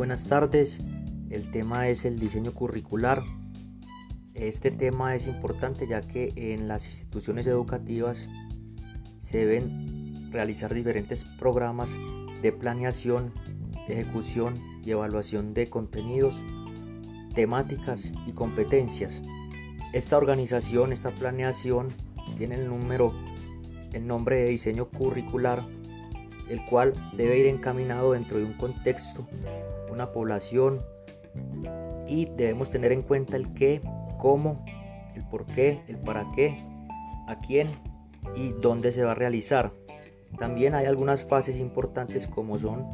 buenas tardes. El tema es el diseño curricular. Este tema es importante ya que en las instituciones educativas se deben realizar diferentes programas de planeación, ejecución y evaluación de contenidos, temáticas y competencias. Esta organización, esta planeación tiene el número, el nombre de diseño curricular el cual debe ir encaminado dentro de un contexto, una población y debemos tener en cuenta el qué, cómo, el por qué, el para qué, a quién y dónde se va a realizar. También hay algunas fases importantes como son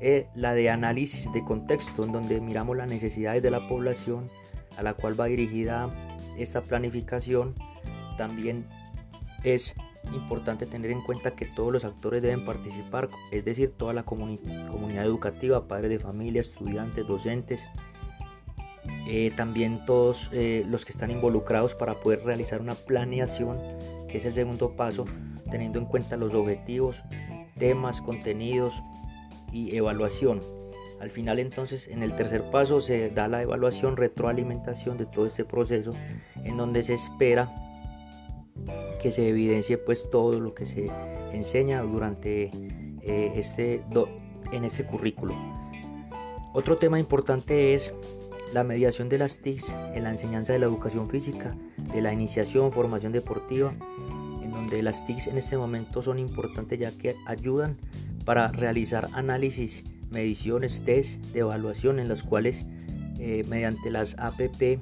eh, la de análisis de contexto, en donde miramos las necesidades de la población a la cual va dirigida esta planificación. También es importante tener en cuenta que todos los actores deben participar, es decir, toda la comunidad educativa, padres de familia, estudiantes, docentes, eh, también todos eh, los que están involucrados para poder realizar una planeación, que es el segundo paso, teniendo en cuenta los objetivos, temas, contenidos y evaluación. Al final entonces en el tercer paso se da la evaluación, retroalimentación de todo este proceso en donde se espera que se evidencie pues todo lo que se enseña durante eh, este en este currículo. Otro tema importante es la mediación de las TICs en la enseñanza de la educación física, de la iniciación, formación deportiva, en donde las TICs en este momento son importantes ya que ayudan para realizar análisis, mediciones, test de evaluación en las cuales eh, mediante las APP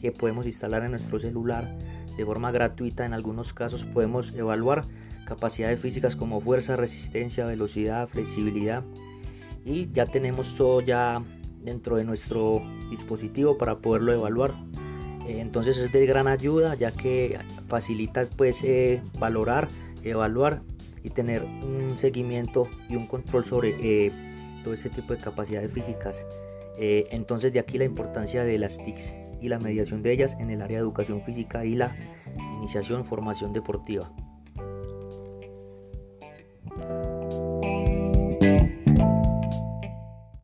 que podemos instalar en nuestro celular de forma gratuita. En algunos casos podemos evaluar capacidades físicas como fuerza, resistencia, velocidad, flexibilidad y ya tenemos todo ya dentro de nuestro dispositivo para poderlo evaluar. Eh, entonces es de gran ayuda ya que facilita pues eh, valorar, evaluar y tener un seguimiento y un control sobre eh, todo este tipo de capacidades físicas. entonces de aquí la importancia de las TICs y la mediación de ellas en el área de educación física y la iniciación formación deportiva.